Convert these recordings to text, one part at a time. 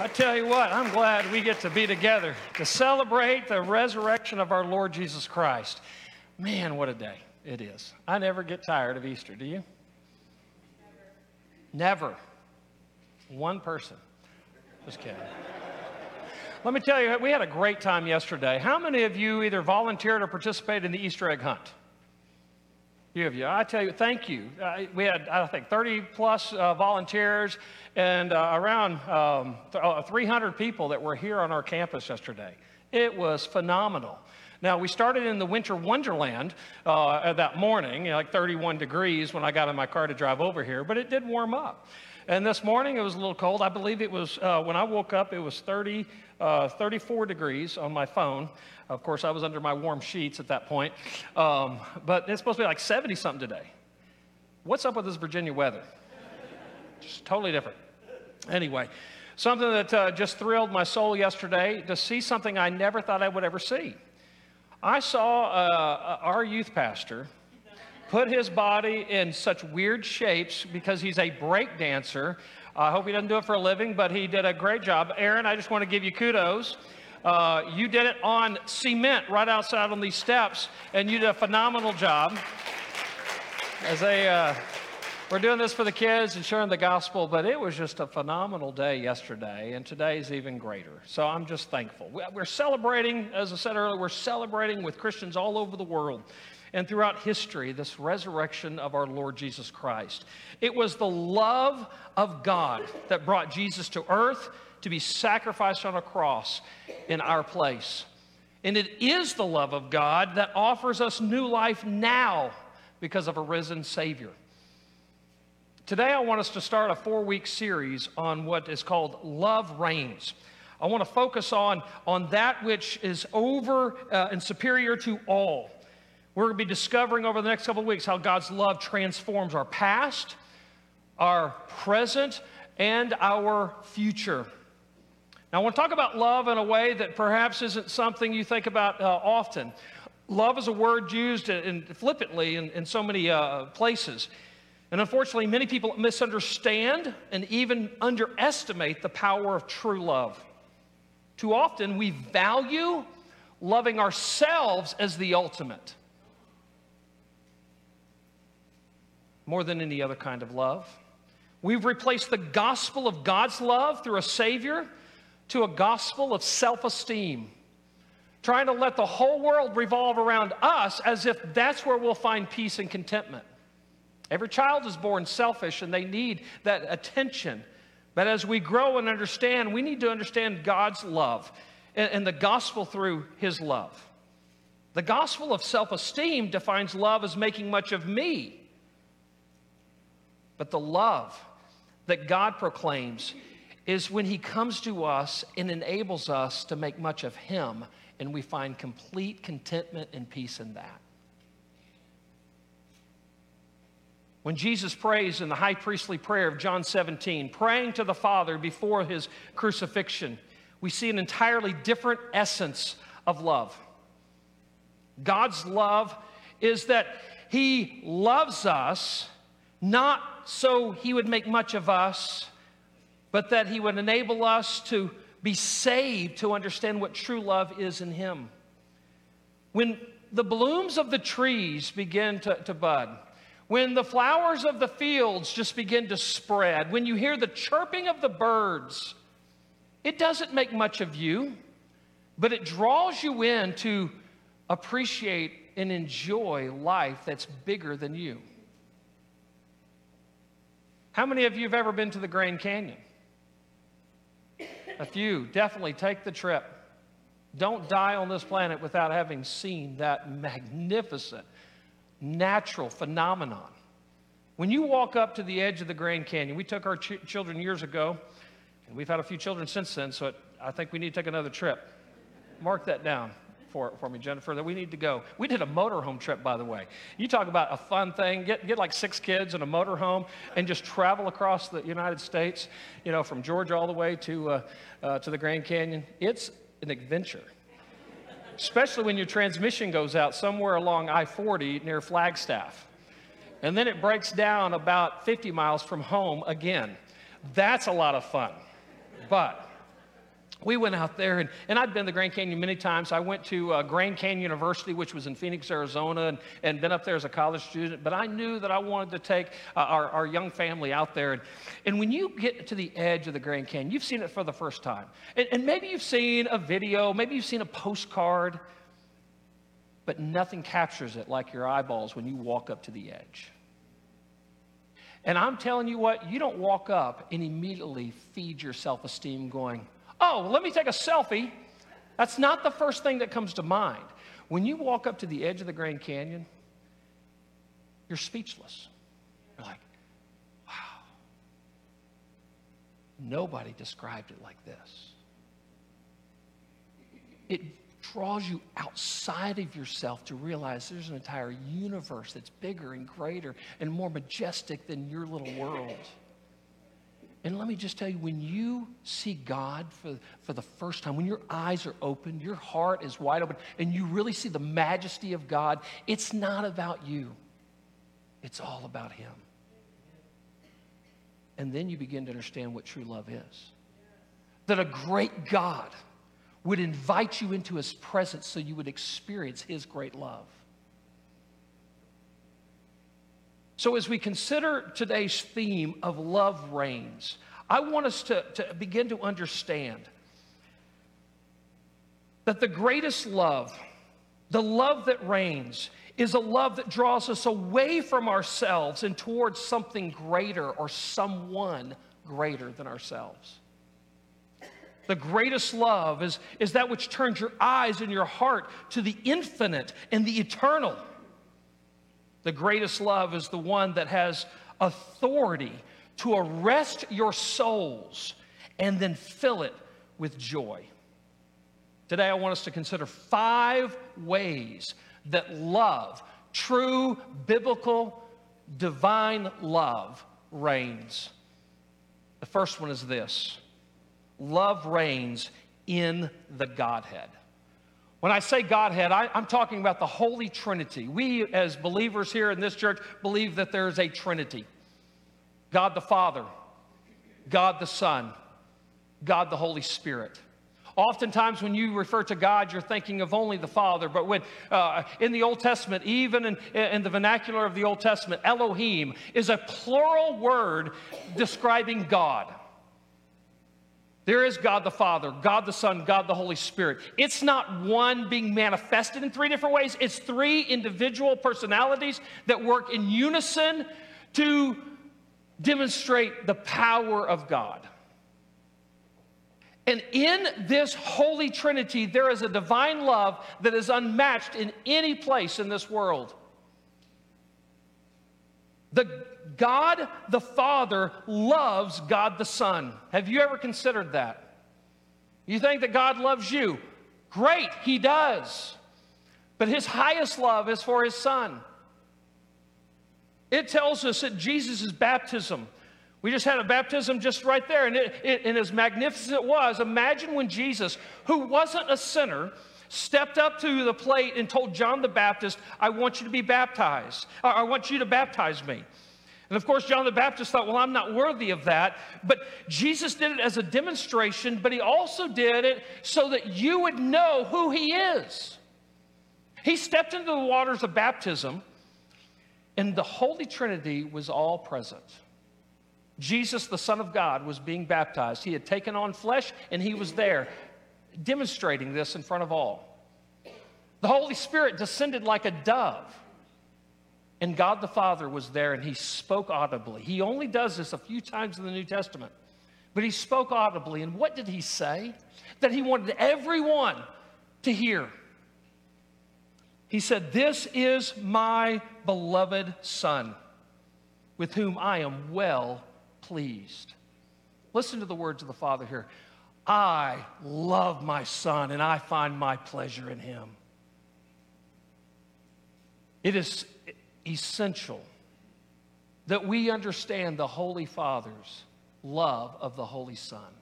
I tell you what, I'm glad we get to be together to celebrate the resurrection of our Lord Jesus Christ. Man, what a day it is. I never get tired of Easter, do you? Never. never. One person. Just kidding. Let me tell you, we had a great time yesterday. How many of you either volunteered or participated in the Easter egg hunt? Few of you. I tell you, thank you. Uh, we had, I think, 30 plus uh, volunteers and uh, around um, th- uh, 300 people that were here on our campus yesterday. It was phenomenal. Now, we started in the winter wonderland uh, that morning, you know, like 31 degrees when I got in my car to drive over here, but it did warm up. And this morning it was a little cold. I believe it was, uh, when I woke up, it was 30, 34 degrees on my phone. Of course, I was under my warm sheets at that point. Um, but it's supposed to be like 70 something today. What's up with this Virginia weather? Just totally different. Anyway, something that uh, just thrilled my soul yesterday to see something I never thought I would ever see. I saw uh, our youth pastor put his body in such weird shapes because he's a break dancer. I hope he doesn't do it for a living, but he did a great job. Aaron, I just want to give you kudos. Uh, you did it on cement right outside on these steps, and you did a phenomenal job. As they, uh, we're doing this for the kids and sharing the gospel, but it was just a phenomenal day yesterday, and today's even greater. So I'm just thankful. We're celebrating, as I said earlier, we're celebrating with Christians all over the world and throughout history this resurrection of our Lord Jesus Christ. It was the love of God that brought Jesus to earth to be sacrificed on a cross in our place. And it is the love of God that offers us new life now because of a risen Savior. Today, I want us to start a four week series on what is called Love Reigns. I want to focus on, on that which is over uh, and superior to all. We're going to be discovering over the next couple of weeks how God's love transforms our past, our present, and our future. Now, I want to talk about love in a way that perhaps isn't something you think about uh, often. Love is a word used in, in flippantly in, in, so many uh, places. And unfortunately, many people misunderstand and even underestimate the power of true love. Too often, we value loving ourselves as the ultimate more than any other kind of love. We've replaced the gospel of God's love through a Savior to a gospel of self esteem, trying to let the whole world revolve around us as if that's where we'll find peace and contentment. Every child is born selfish and they need that attention. But as we grow and understand, we need to understand God's love and, and the gospel through His love. The gospel of self esteem defines love as making much of me. But the love that God proclaims is when he comes to us and enables us to make much of him, and we find complete contentment and peace in that. When Jesus prays in the high priestly prayer of John 17, praying to the Father before his crucifixion, we see an entirely different essence of love. God's love is that he loves us not so he would make much of us but that He would enable us to be saved to understand what true love is in Him. When the blooms of the trees begin to, to bud, when the flowers of the fields just begin to spread, when you hear the chirping of the birds, it doesn't make much of you, but it draws you in to appreciate and enjoy life that's bigger than you. How many of you have ever been to the Grand Canyon? a few, definitely take the trip. Don't die on this planet without having seen that magnificent natural phenomenon. When you walk up to the edge of the Grand Canyon, we took our ch- children years ago, and we've had a few children since then, so it, I think we need to take another trip. Mark that down for, for me, Jennifer, that we need to go. We did a motorhome trip, by the way. You talk about a fun thing. Get, get like six kids in a motorhome and just travel across the United States, you know, from Georgia all the way to, uh, uh, to the Grand Canyon. It's an adventure, especially when your transmission goes out somewhere along I 40 near Flagstaff. And then it breaks down about 50 miles from home again. That's a lot of fun. But we went out there, and, and I'd been to the Grand Canyon many times. I went to uh, Grand Canyon University, which was in Phoenix, Arizona, and, and been up there as a college student. But I knew that I wanted to take uh, our, our young family out there. And, and when you get to the edge of the Grand Canyon, you've seen it for the first time. And, and maybe you've seen a video, maybe you've seen a postcard, but nothing captures it like your eyeballs when you walk up to the edge. And I'm telling you what, you don't walk up and immediately feed your self esteem going, oh, let me take a selfie. That's not the first thing that comes to mind. When you walk up to the edge of the Grand Canyon, you're speechless. You're like, wow. Nobody described it like this. It draws you outside of yourself to realize there's an entire universe that's bigger and greater and more majestic than your little world. And let me just tell you, when you see God for, for the first time, when your eyes are open, your heart is wide open, and you really see the majesty of God, it's not about you, it's all about Him. And then you begin to understand what true love is. That a great God would invite you into His presence so you would experience His great love. So, as we consider today's theme of love reigns, I want us to, to begin to understand that the greatest love, the love that reigns, is a love that draws us away from ourselves and towards something greater or someone greater than ourselves. The greatest love is, is that which turns your eyes and your heart to the infinite and the eternal. The greatest love is the one that has authority to arrest your souls and then fill it with joy. Today, I want us to consider five ways that love, true biblical, divine love, reigns. The first one is this love reigns in the Godhead. When I say Godhead, I, am talking about the Holy Trinity. We, as believers here in this church, believe that there is a Trinity God the Father, God the Son, God the Holy Spirit. Oftentimes, when you refer to God, you're thinking of only the Father. But when uh, in the Old Testament, even in, in the vernacular of the Old Testament, Elohim is a plural word describing God. There is God the Father, God the Son, God the Holy Spirit. It's not one being manifested in three different ways, it's three individual personalities that work in unison to demonstrate the power of God. And in this Holy Trinity, there is a divine love that is unmatched in any place in this world. The God the Father loves God the Son. Have you ever considered that? You think that God loves you? Great, He does. But His highest love is for His Son. It tells us at Jesus' baptism, we just had a baptism just right there, and, it, it, and as magnificent it was, imagine when Jesus, who wasn't a sinner, stepped up to the plate and told John the Baptist, I want you to be baptized. I want you to baptize me. And of course, John the Baptist thought, well, I'm not worthy of that. But Jesus did it as a demonstration, but he also did it so that you would know who he is. He stepped into the waters of baptism, and the Holy Trinity was all present. Jesus, the Son of God, was being baptized. He had taken on flesh, and he was there demonstrating this in front of all. The Holy Spirit descended like a dove. And God the Father was there and he spoke audibly. He only does this a few times in the New Testament, but he spoke audibly. And what did he say? That he wanted everyone to hear. He said, This is my beloved Son, with whom I am well pleased. Listen to the words of the Father here. I love my Son, and I find my pleasure in him. It is essential that we understand the Holy Father's love of the Holy Son.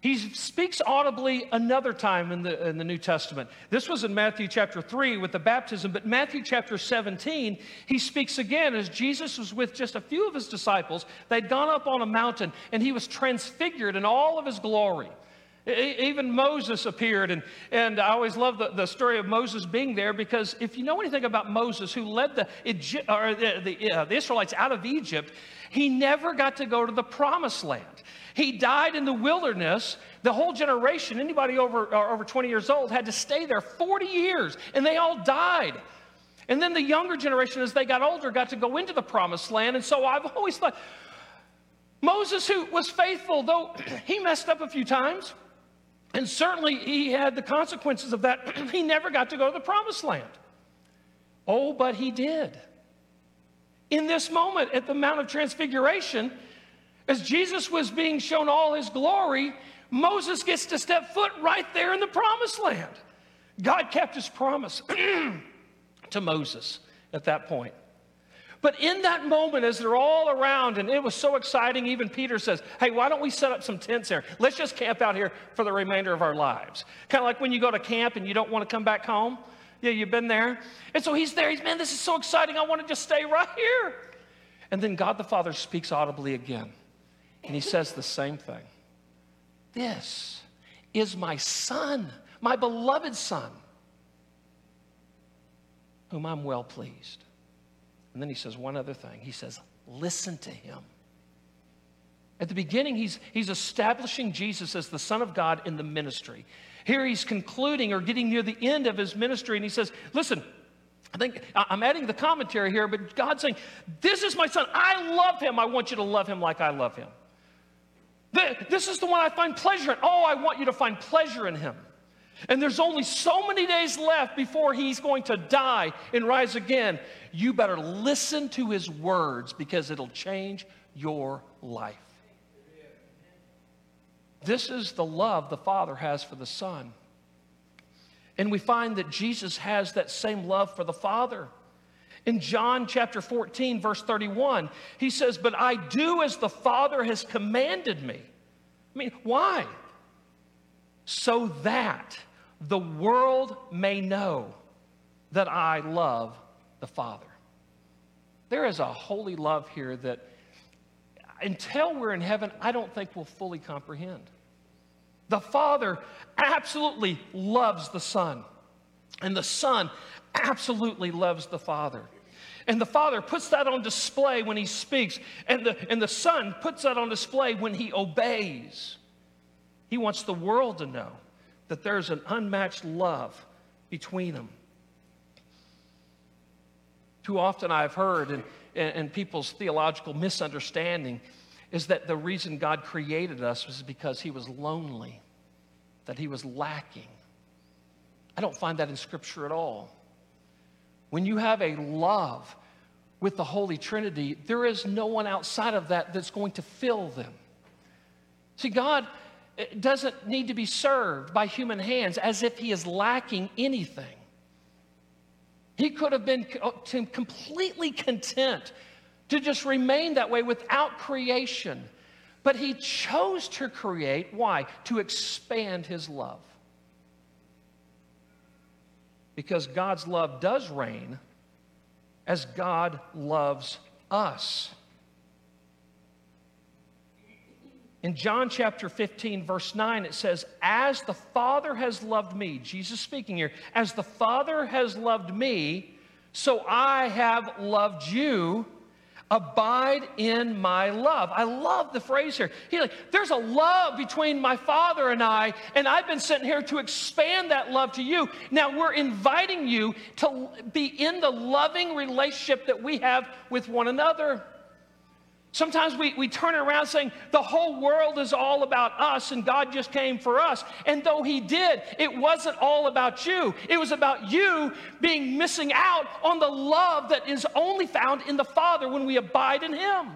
He speaks audibly another time in the, in the New Testament. This was in Matthew chapter 3 with the baptism, but Matthew chapter 17, he speaks again as Jesus was with just a few of his disciples. They'd gone up on a mountain and he was transfigured in all of his glory. Even Moses appeared, and, and I always love the, the story of Moses being there because if you know anything about Moses, who led the, Egypt, or the, the, uh, the Israelites out of Egypt, he never got to go to the promised land. He died in the wilderness. The whole generation, anybody over, over 20 years old, had to stay there 40 years, and they all died. And then the younger generation, as they got older, got to go into the promised land. And so I've always thought Moses, who was faithful, though he messed up a few times, and certainly he had the consequences of that, he never got to go to the promised land. Oh, but he did. In this moment at the Mount of Transfiguration, as Jesus was being shown all his glory, Moses gets to step foot right there in the promised land. God kept his promise to Moses at that point. But in that moment, as they're all around, and it was so exciting, even Peter says, Hey, why don't we set up some tents here? Let's just camp out here for the remainder of our lives. Kind of like when you go to camp and you don't want to come back home. Yeah, you've been there. And so he's there. He's, man, this is so exciting. I want to just stay right here. And then God the Father speaks audibly again. And he says the same thing This is my son, my beloved son, whom I'm well pleased. And then he says one other thing. He says, Listen to him. At the beginning, he's, he's establishing Jesus as the Son of God in the ministry. Here he's concluding or getting near the end of his ministry, and he says, Listen, I think I'm adding the commentary here, but God's saying, This is my son. I love him. I want you to love him like I love him. This is the one I find pleasure in. Oh, I want you to find pleasure in him. And there's only so many days left before he's going to die and rise again. You better listen to his words because it'll change your life. This is the love the Father has for the Son. And we find that Jesus has that same love for the Father. In John chapter 14, verse 31, he says, But I do as the Father has commanded me. I mean, why? So that the world may know that I love the Father. There is a holy love here that until we're in heaven, I don't think we'll fully comprehend. The Father absolutely loves the Son, and the Son absolutely loves the Father. And the Father puts that on display when He speaks, and the, and the Son puts that on display when He obeys. He wants the world to know that there's an unmatched love between them. Too often I've heard, and, people's theological misunderstanding is that the reason God created us was because He was lonely, that He was lacking. I don't find that in Scripture at all. When you have a love with the Holy Trinity, there is no one outside of that that's going to fill them. See, God eh, doesn't need to be served by human hands as if He is lacking anything. He could have been completely content to just remain that way without creation. But He chose to create. Why? To expand His love because God's love does reign as God loves us. In John chapter 15, verse 9, it says, As the Father has loved me, Jesus speaking here, as the Father has loved me, so I have loved you. Abide in my love. I love the phrase here. He's like, there's a love between my father and I, and I've been sent here to expand that love to you. Now we're inviting you to be in the loving relationship that we have with one another. Sometimes we, we turn around saying the whole world is all about us and God just came for us. And though He did, it wasn't all about you. It was about you being missing out on the love that is only found in the Father when we abide in Him.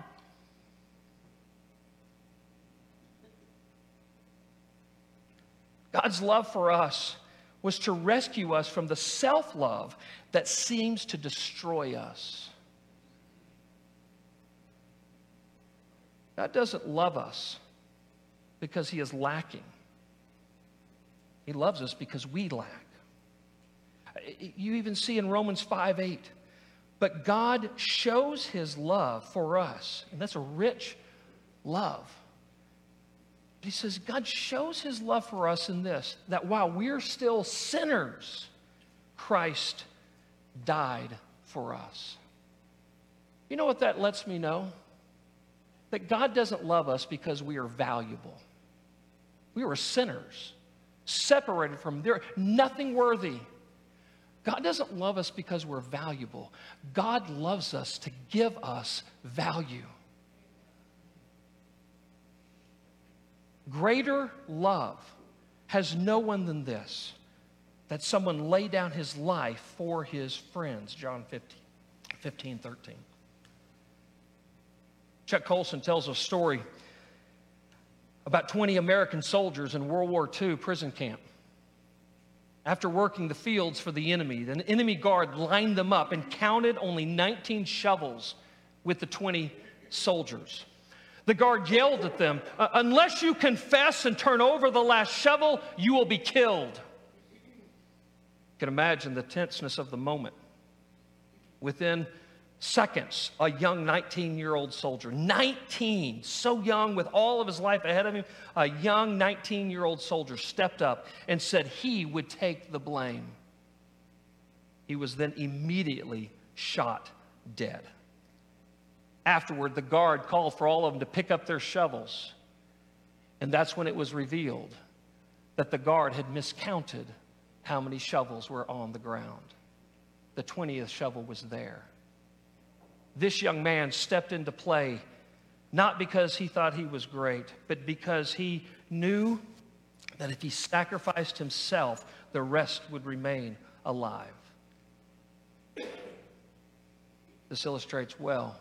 God's love for us was to rescue us from the self love that seems to destroy us. God doesn't love us because he is lacking. He loves us because we lack. You even see in Romans 5 8, but God shows his love for us, and that's a rich love. He says, God shows his love for us in this that while we're still sinners, Christ died for us. You know what that lets me know? That God doesn't love us because we are valuable. We were sinners, separated from there, nothing worthy. God doesn't love us because we're valuable. God loves us to give us value. Greater love has no one than this that someone lay down his life for his friends. John 15, 15 13. Chuck Colson tells a story about 20 American soldiers in World War II prison camp. After working the fields for the enemy, the enemy guard lined them up and counted only 19 shovels with the 20 soldiers. The guard yelled at them, uh, Unless you confess and turn over the last shovel, you will be killed. You can imagine the tenseness of the moment. Within seconds, a young 19 year old soldier, 19, so young with all of his life ahead of him, a young 19 year old soldier stepped up and said he would take the blame. He was then immediately shot dead. Afterward, the guard called for all of them to pick up their shovels. And that's when it was revealed that the guard had miscounted how many shovels were on the ground. The 20th shovel was there this young man stepped into play not because he thought he was great, but because he knew that if he sacrificed himself, the rest would remain alive. This illustrates well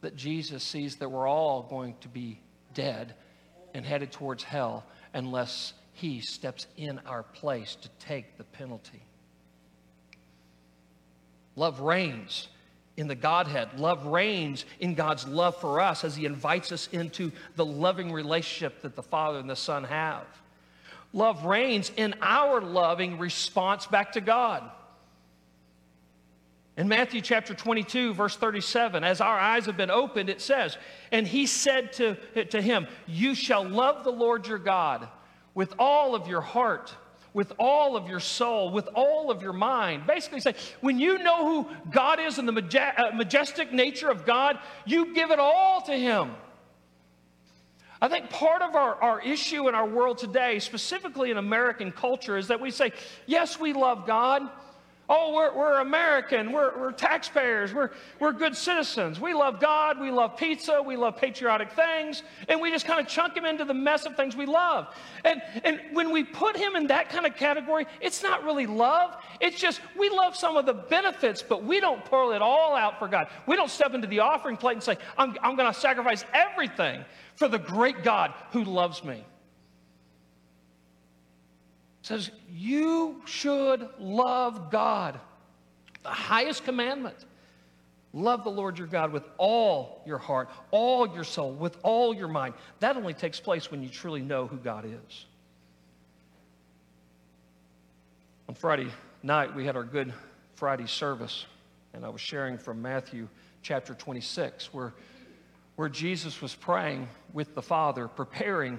that Jesus sees that we're all going to be dead and headed towards hell unless he steps in our place to take the penalty. Love reigns in the Godhead. Love reigns in God's love for us as He invites us into the loving relationship that the Father and the Son have. Love reigns in our loving response back to God. In Matthew chapter 22, verse 37, as our eyes have been opened, it says, And he said to, to him, You shall love the Lord your God with all of your heart with all of your soul, with all of your mind. Basically, say, when you know who God is and the uh, majestic nature of God, you give it all to Him. I think part of our, our issue in our world today, specifically in American culture, is that we say, yes, we love God. Oh, we're, we're American. We're, we're taxpayers. We're, we're good citizens. We love God. We love pizza. We love patriotic things. And we just kind of chunk him into the mess of things we love. And, and when we put him in that kind of category, it's not really love. It's just we love some of the benefits, but we don't pour it all out for God. We don't step into the offering plate and say, I'm, I'm going to sacrifice everything for the great God who loves me says, You should love God. The highest commandment. Love the Lord your God with all your heart, all your soul, with all your mind. That only takes place when you truly know who God is. On Friday night, we had our Good Friday service, and I was sharing from Matthew chapter 26, where, where Jesus was praying with the Father, preparing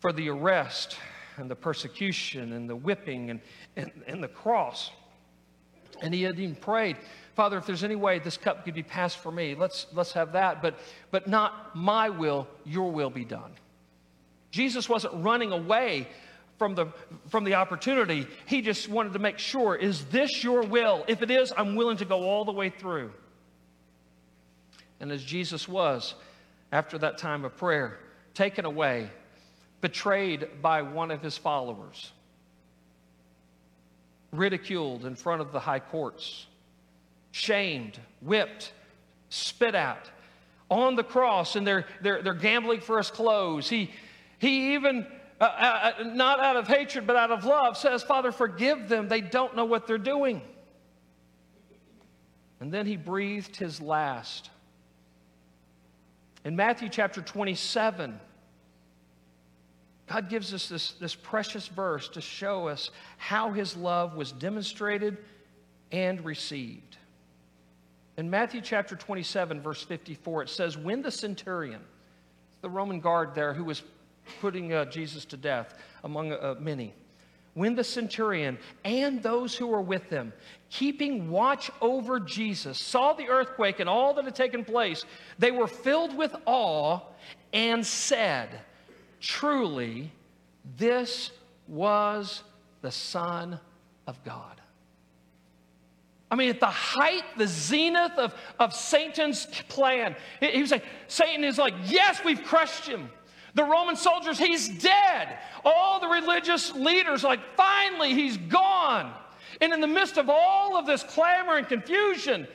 for the arrest and the persecution and the whipping and, and, and the cross. And he had even prayed, Father, if there's any way this cup could be passed for me, let's, let's have that, but, but not my will, your will be done. Jesus wasn't running away from the, from the opportunity. He just wanted to make sure, is this your will? If it is, I'm willing to go all the way through. And as Jesus was, after that time of prayer, taken away, betrayed by one of his followers, ridiculed in front of the high courts, shamed, whipped, spit at, on the cross, and they're, they're, they're gambling for his clothes. He, he even, uh, uh, uh not out of hatred, but out of love, says, Father, forgive them. They don't know what they're doing. And then he breathed his last. In Matthew chapter 27, God gives us this, this precious verse to show us how his love was demonstrated and received. In Matthew chapter 27, verse 54, it says, When the centurion, the Roman guard there who was putting uh, Jesus to death among uh, many, when the centurion and those who were with him, keeping watch over Jesus, saw the earthquake and all that had taken place, they were filled with awe and said, Truly, this was the Son of God. I mean, at the height, the zenith of, of Satan's plan, he, he was like, Satan is like, yes, we've crushed him. The Roman soldiers, he's dead. All the religious leaders, like, finally, he's gone. And in the midst of all of this clamor and confusion,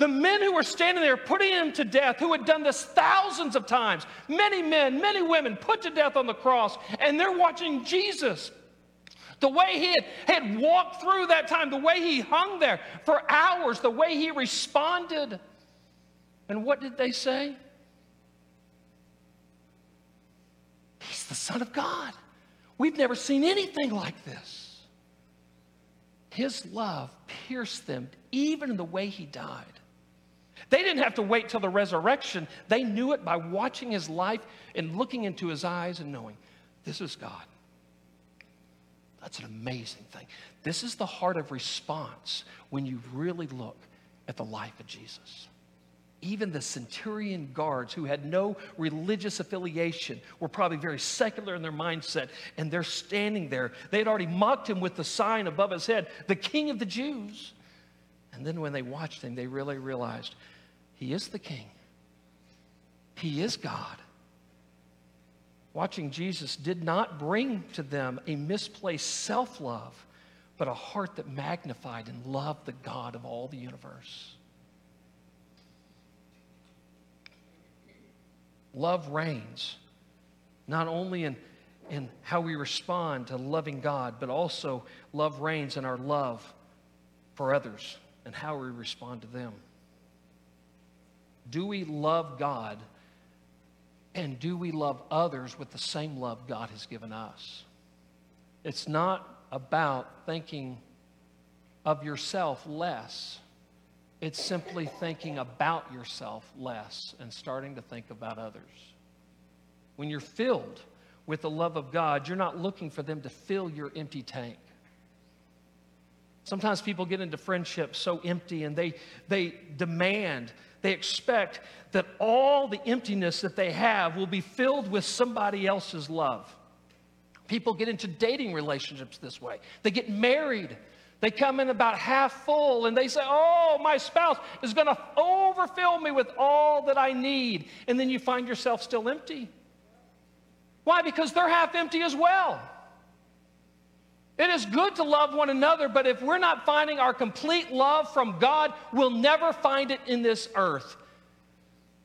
the men who were standing there putting him to death, who had done this thousands of times, many men, many women put to death on the cross, and they're watching Jesus the way he had, had walked through that time, the way he hung there for hours, the way he responded. And what did they say? He's the Son of God. We've never seen anything like this. His love pierced them even in the way he died. They didn't have to wait till the resurrection. They knew it by watching his life and looking into his eyes and knowing this is God. That's an amazing thing. This is the heart of response when you really look at the life of Jesus. Even the centurion guards who had no religious affiliation were probably very secular in their mindset, and they're standing there. They had already mocked him with the sign above his head, the King of the Jews. And then when they watched him, they really realized he is the King, he is God. Watching Jesus did not bring to them a misplaced self love, but a heart that magnified and loved the God of all the universe. Love reigns, not only in, in how we respond to loving God, but also love reigns in our love for others and how we respond to them. Do we love God and do we love others with the same love God has given us? It's not about thinking of yourself less. It's simply thinking about yourself less and starting to think about others. When you're filled with the love of God, you're not looking for them to fill your empty tank. Sometimes people get into friendships so empty and they, they demand they expect that all the emptiness that they have will be filled with somebody else's love. People get into dating relationships this way. They get married. They come in about half full and they say, Oh, my spouse is going to overfill me with all that I need. And then you find yourself still empty. Why? Because they're half empty as well. It is good to love one another, but if we're not finding our complete love from God, we'll never find it in this earth.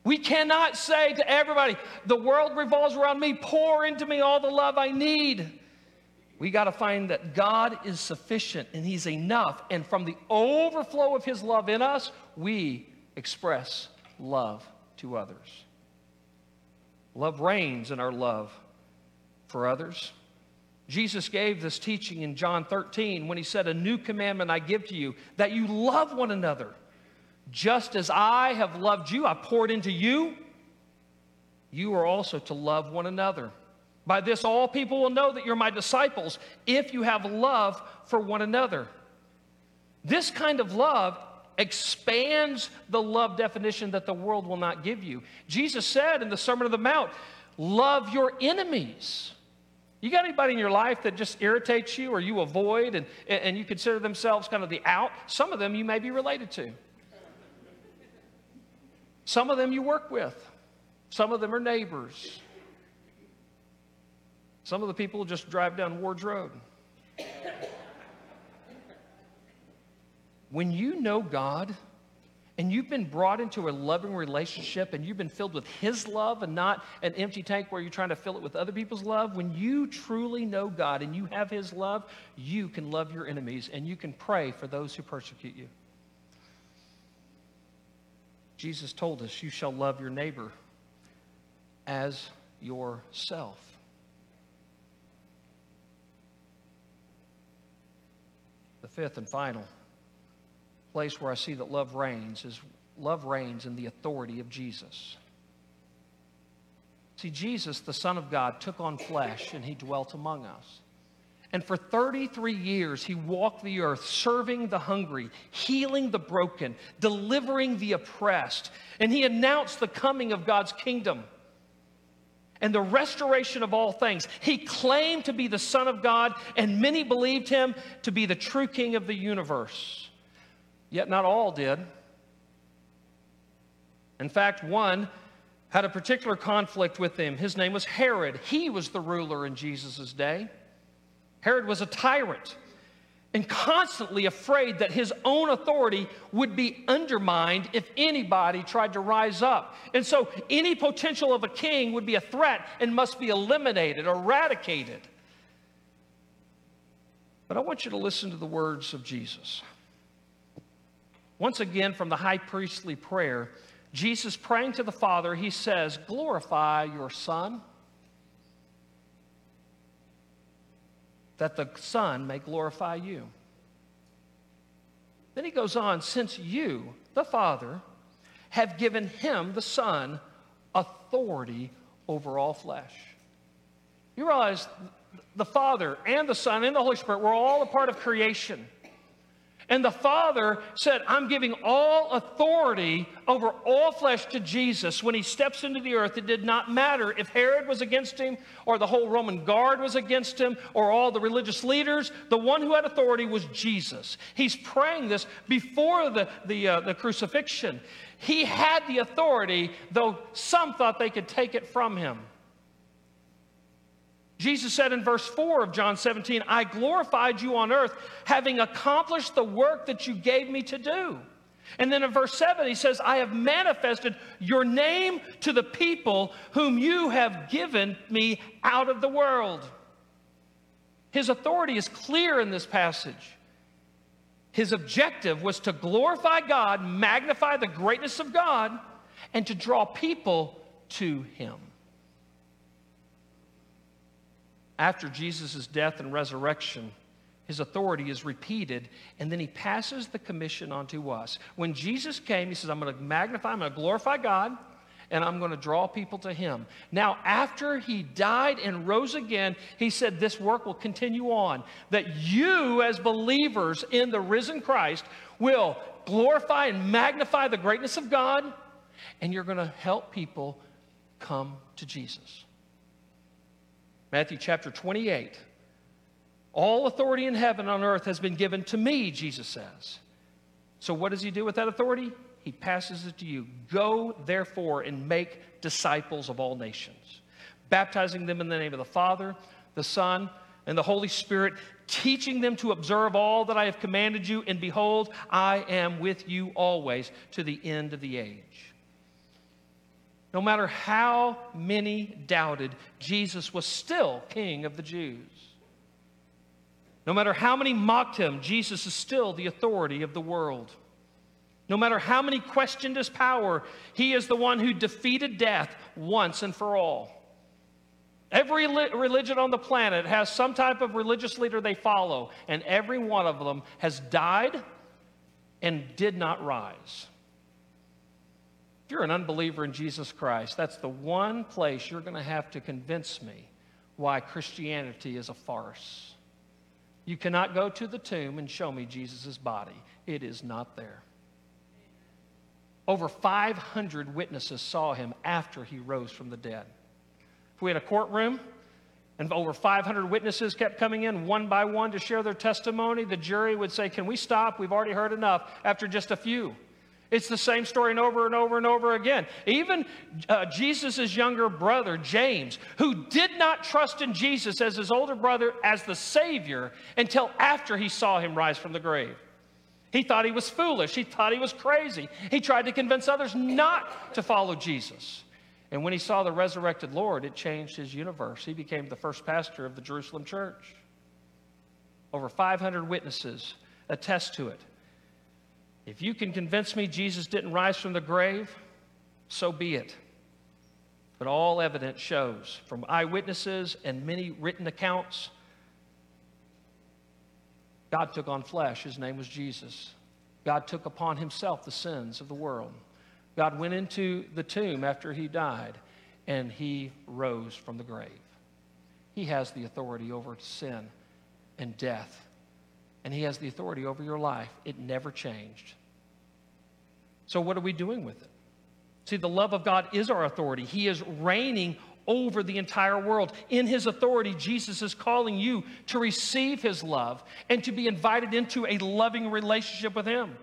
We cannot say to everybody, the world revolves around me, pour into me all the love I need. We got to find that God is sufficient and He's enough. And from the overflow of His love in us, we express love to others. Love reigns in our love for others. Jesus gave this teaching in John 13 when he said, A new commandment I give to you, that you love one another. Just as I have loved you, I poured into you, you are also to love one another. By this, all people will know that you're my disciples if you have love for one another. This kind of love expands the love definition that the world will not give you. Jesus said in the Sermon on the Mount, Love your enemies. You got anybody in your life that just irritates you or you avoid and, and you consider themselves kind of the out? Some of them you may be related to. Some of them you work with. Some of them are neighbors. Some of the people just drive down Ward's Road. When you know God, and you've been brought into a loving relationship and you've been filled with His love and not an empty tank where you're trying to fill it with other people's love, when you truly know God and you have His love, you can love your enemies and you can pray for those who persecute you. Jesus told us, You shall love your neighbor as yourself. The fifth and final place where I see that love reigns is love reigns in the authority of Jesus. See, Jesus, the Son of God, took on flesh and he dwelt among us. And for 33 years, he walked the earth serving the hungry, healing the broken, delivering the oppressed. And he announced the coming of God's kingdom and the restoration of all things. He claimed to be the Son of God, and many believed him to be the true King of the universe. Yet not all did. In fact, one had a particular conflict with him. His name was Herod. He was the ruler in Jesus' day. Herod was a tyrant and constantly afraid that his own authority would be undermined if anybody tried to rise up. And so any potential of a king would be a threat and must be eliminated, eradicated. But I want you to listen to the words of Jesus. Once again, from the high priestly prayer, Jesus praying to the Father, he says, Glorify your Son, that the Son may glorify you. Then he goes on, Since you, the Father, have given him, the Son, authority over all flesh. You realize the Father and the Son and the Holy Spirit were all a part of creation. And the Father said, I'm giving all authority over all flesh to Jesus when he steps into the earth. It did not matter if Herod was against him, or the whole Roman guard was against him, or all the religious leaders. The one who had authority was Jesus. He's praying this before the, the, uh, the crucifixion. He had the authority, though some thought they could take it from him. Jesus said in verse 4 of John 17, I glorified you on earth, having accomplished the work that you gave me to do. And then in verse 7, he says, I have manifested your name to the people whom you have given me out of the world. His authority is clear in this passage. His objective was to glorify God, magnify the greatness of God, and to draw people to him. After Jesus' death and resurrection, his authority is repeated, and then he passes the commission on to us. When Jesus came, he says, I'm going to magnify, I'm going to glorify God, and I'm going to draw people to him. Now, after he died and rose again, he said, This work will continue on. That you, as believers in the risen Christ, will glorify and magnify the greatness of God, and you're going to help people come to Jesus. Matthew chapter 28. All authority in heaven and on earth has been given to me, Jesus says. So, what does he do with that authority? He passes it to you. Go, therefore, and make disciples of all nations, baptizing them in the name of the Father, the Son, and the Holy Spirit, teaching them to observe all that I have commanded you. And behold, I am with you always to the end of the age. No matter how many doubted, Jesus was still king of the Jews. No matter how many mocked him, Jesus is still the authority of the world. No matter how many questioned his power, he is the one who defeated death once and for all. Every religion on the planet has some type of religious leader they follow, and every one of them has died and did not rise. If you're an unbeliever in Jesus Christ, that's the one place you're going to have to convince me why Christianity is a farce. You cannot go to the tomb and show me Jesus' body, it is not there. Over 500 witnesses saw him after he rose from the dead. If we had a courtroom and over 500 witnesses kept coming in one by one to share their testimony, the jury would say, Can we stop? We've already heard enough after just a few. It's the same story and over and over and over again. Even uh, Jesus' younger brother, James, who did not trust in Jesus as his older brother as the Savior until after he saw him rise from the grave. He thought he was foolish. He thought he was crazy. He tried to convince others not to follow Jesus. And when he saw the resurrected Lord, it changed his universe. He became the first pastor of the Jerusalem church. Over 500 witnesses attest to it. If you can convince me Jesus didn't rise from the grave, so be it. But all evidence shows from eyewitnesses and many written accounts God took on flesh. His name was Jesus. God took upon himself the sins of the world. God went into the tomb after he died, and he rose from the grave. He has the authority over sin and death, and he has the authority over your life. It never changed. So, what are we doing with it? See, the love of God is our authority. He is reigning over the entire world. In his authority, Jesus is calling you to receive his love and to be invited into a loving relationship with him.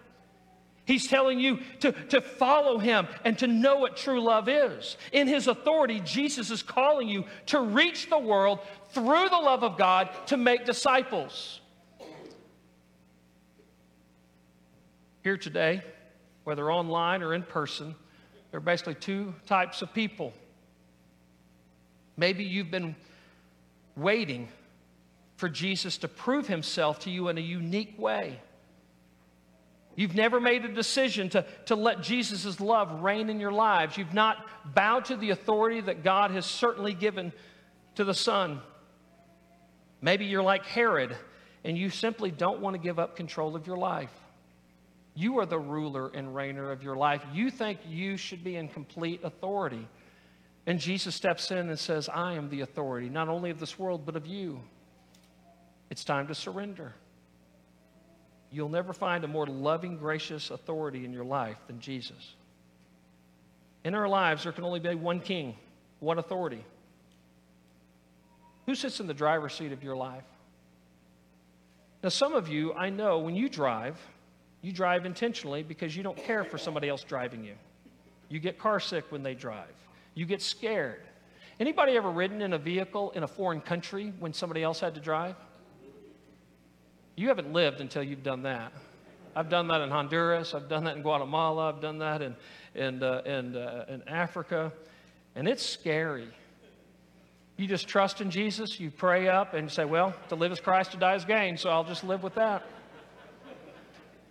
He's telling you to, to follow him and to know what true love is. In his authority, Jesus is calling you to reach the world through the love of God to make disciples. Here today, whether online or in person, there are basically two types of people Maybe you've been waiting for Jesus to prove himself to you in a unique way. You've never made a decision to, to let Jesus' love reign in your lives. You've not bowed to the authority that God has certainly given to the Son. Maybe you're like Herod and you simply don't want to give up control of your life. You are the ruler and reigner of your life. You think you should be in complete authority. And Jesus steps in and says, I am the authority, not only of this world, but of you. It's time to surrender. You'll never find a more loving, gracious authority in your life than Jesus. In our lives, there can only be one king, one authority. Who sits in the driver's seat of your life? Now, some of you, I know, when you drive, you drive intentionally because you don't care for somebody else driving you. You get car sick when they drive. You get scared. Anybody ever ridden in a vehicle in a foreign country when somebody else had to drive? You haven't lived until you've done that. I've done that in Honduras. I've done that in Guatemala. I've done that in, in, uh, in, uh, in Africa. And it's scary. You just trust in Jesus. You pray up and say, well, to live is Christ, to die is gain, so I'll just live with that.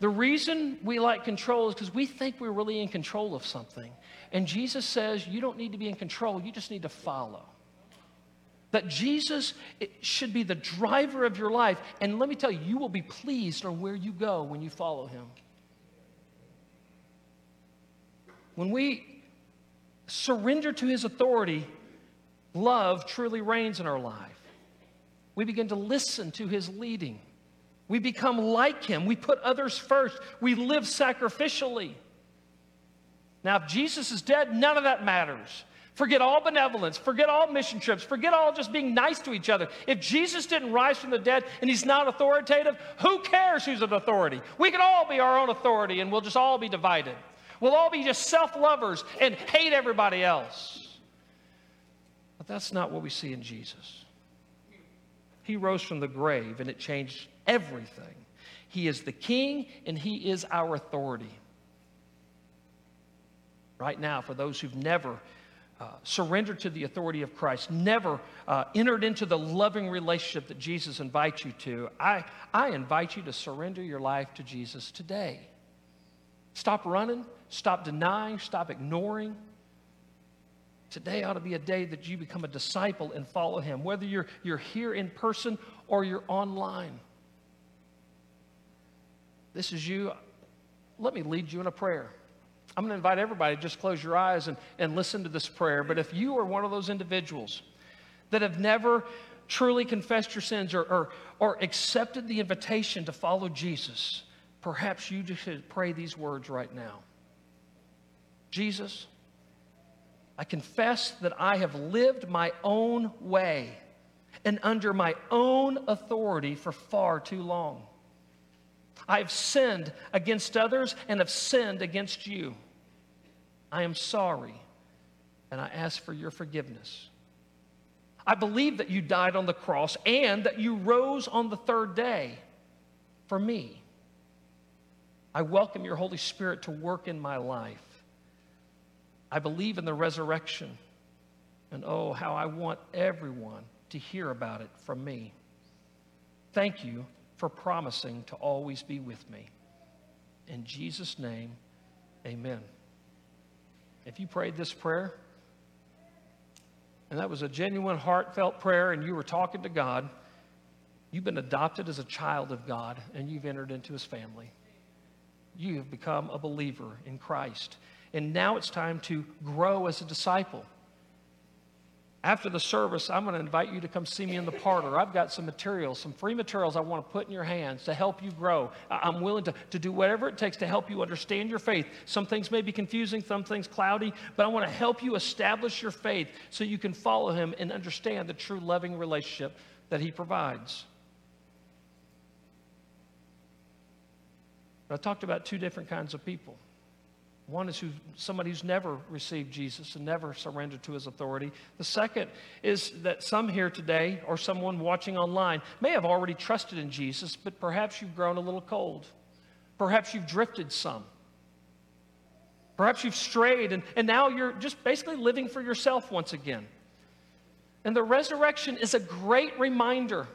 The reason we like control is because we think we're really in control of something. And Jesus says you don't need to be in control, you just need to follow. That Jesus should be the driver of your life. And let me tell you, you will be pleased on where you go when you follow him. When we surrender to his authority, love truly reigns in our life. We begin to listen to his leading. We become like him. We put others first. We live sacrificially. Now, if Jesus is dead, none of that matters. Forget all benevolence, forget all mission trips, forget all just being nice to each other. If Jesus didn't rise from the dead and he's not authoritative, who cares who's an authority? We can all be our own authority and we'll just all be divided. We'll all be just self lovers and hate everybody else. But that's not what we see in Jesus. He rose from the grave and it changed everything. He is the king and he is our authority. Right now, for those who've never uh, surrendered to the authority of Christ, never uh, entered into the loving relationship that Jesus invites you to, I, I invite you to surrender your life to Jesus today. Stop running, stop denying, stop ignoring. Today ought to be a day that you become a disciple and follow him, whether you're, you're here in person or you're online this is you, let me lead you in a prayer. I'm going to invite everybody to just close your eyes and, and listen to this prayer. But if you are one of those individuals that have never truly confessed your sins or, or, or accepted the invitation to follow Jesus, perhaps you just should pray these words right now Jesus, I confess that I have lived my own way and under my own authority for far too long. I have sinned against others and have sinned against you. I am sorry and I ask for your forgiveness. I believe that you died on the cross and that you rose on the third day for me. I welcome your Holy Spirit to work in my life. I believe in the resurrection. And oh, how I want everyone to hear about it from me. Thank you for promising to always be with me. In Jesus' name, amen. If you prayed this prayer, and that was a genuine, heartfelt prayer, and you were talking to God, You've been adopted as a child of God and you've entered into his family. You have become a believer in Christ. And now it's time to grow as a disciple. After the service, I'm going to invite you to come see me in the parlor. I've got some materials, some free materials I want to put in your hands to help you grow. I'm willing to, to do whatever it takes to help you understand your faith. Some things may be confusing, some things cloudy, but I want to help you establish your faith so you can follow Him and understand the true loving relationship that He provides. I talked about two different kinds of people. One is who, somebody who's never received Jesus and never surrendered to his authority. The second is that some here today or someone watching online may have already trusted in Jesus, but perhaps you've grown a little cold. Perhaps you've drifted some. Perhaps you've strayed and, and now you're just basically living for yourself once again. And the resurrection is a great reminder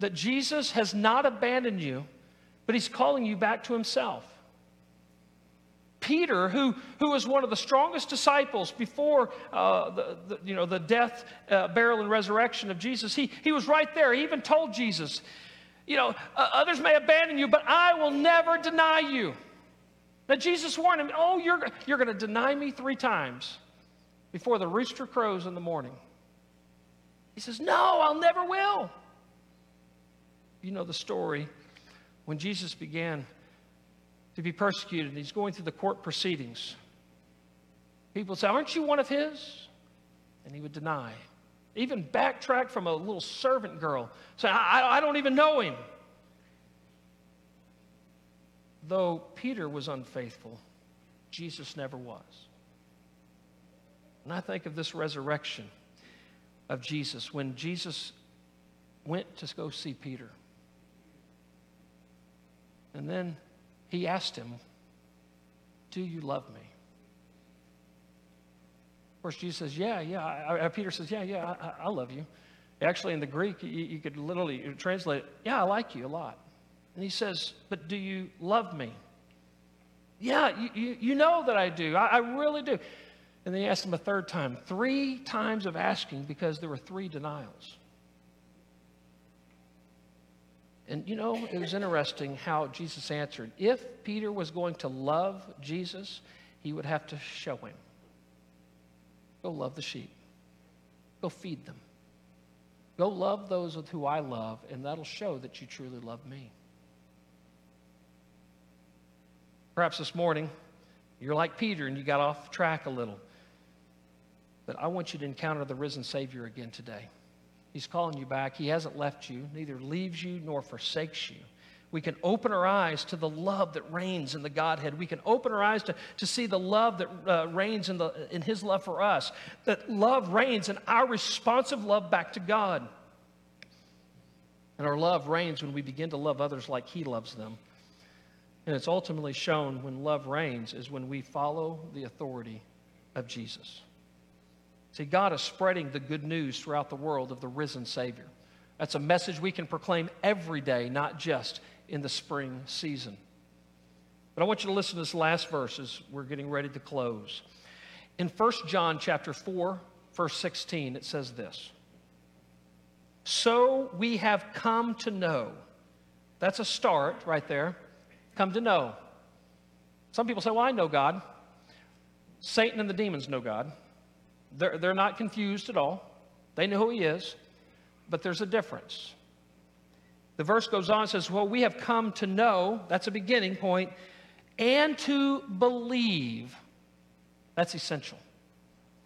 that Jesus has not abandoned you, but he's calling you back to himself. Peter, who, who was one of the strongest disciples before uh, the, the, you know, the death, uh, burial, and resurrection of Jesus, he, he was right there. He even told Jesus, you know, others may abandon you, but I will never deny you. Now, Jesus warned him, oh, you're, you're going to deny me three times before the rooster crows in the morning. He says, no, I'll never will. You know the story when Jesus began to be persecuted. He's going through the court proceedings. People say, Aren't you one of his? And he would deny. Even backtrack from a little servant girl, say, I, I don't even know him. Though Peter was unfaithful, Jesus never was. And I think of this resurrection of Jesus when Jesus went to go see Peter. And then he asked him, Do you love me? Of course, Jesus says, Yeah, yeah. I, uh, Peter says, Yeah, yeah, I, I, love you. Actually, in the Greek, you, you could literally translate, it, Yeah, I like you a lot. And he says, But do you love me? Yeah, you, you, you know that I do. I, I really do. And then he asked him a third time, three times of asking because there were three denials. And you know, it was interesting how Jesus answered. If Peter was going to love Jesus, he would have to show him. Go love the sheep, go feed them. Go love those with who I love, and that'll show that you truly love me. Perhaps this morning, you're like Peter and you got off track a little. But I want you to encounter the risen Savior again today. He's calling you back. He hasn't left you, neither leaves you nor forsakes you. We can open our eyes to the love that reigns in the Godhead. We can open our eyes to, to see the love that uh, reigns in, the, in His love for us. That love reigns in our responsive love back to God. And our love reigns when we begin to love others like He loves them. And it's ultimately shown when love reigns is when we follow the authority of Jesus. See, God is spreading the good news throughout the world of the risen Savior. That's a message we can proclaim every day, not just in the spring season. But I want you to listen to this last verse as we're getting ready to close. In 1 John chapter 4, verse 16, it says this. So we have come to know. That's a start right there. Come to know. Some people say, Well, I know God. Satan and the demons know God. They're, they're not confused at all. They know who he is, but there's a difference. The verse goes on and says, Well, we have come to know, that's a beginning point, and to believe. That's essential.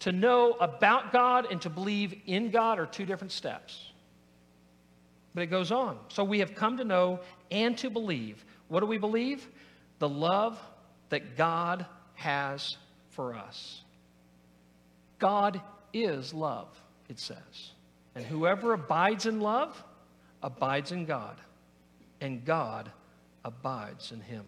To know about God and to believe in God are two different steps. But it goes on. So we have come to know and to believe. What do we believe? The love that God has for us. God is love, it says. And whoever abides in love abides in God, and God abides in him.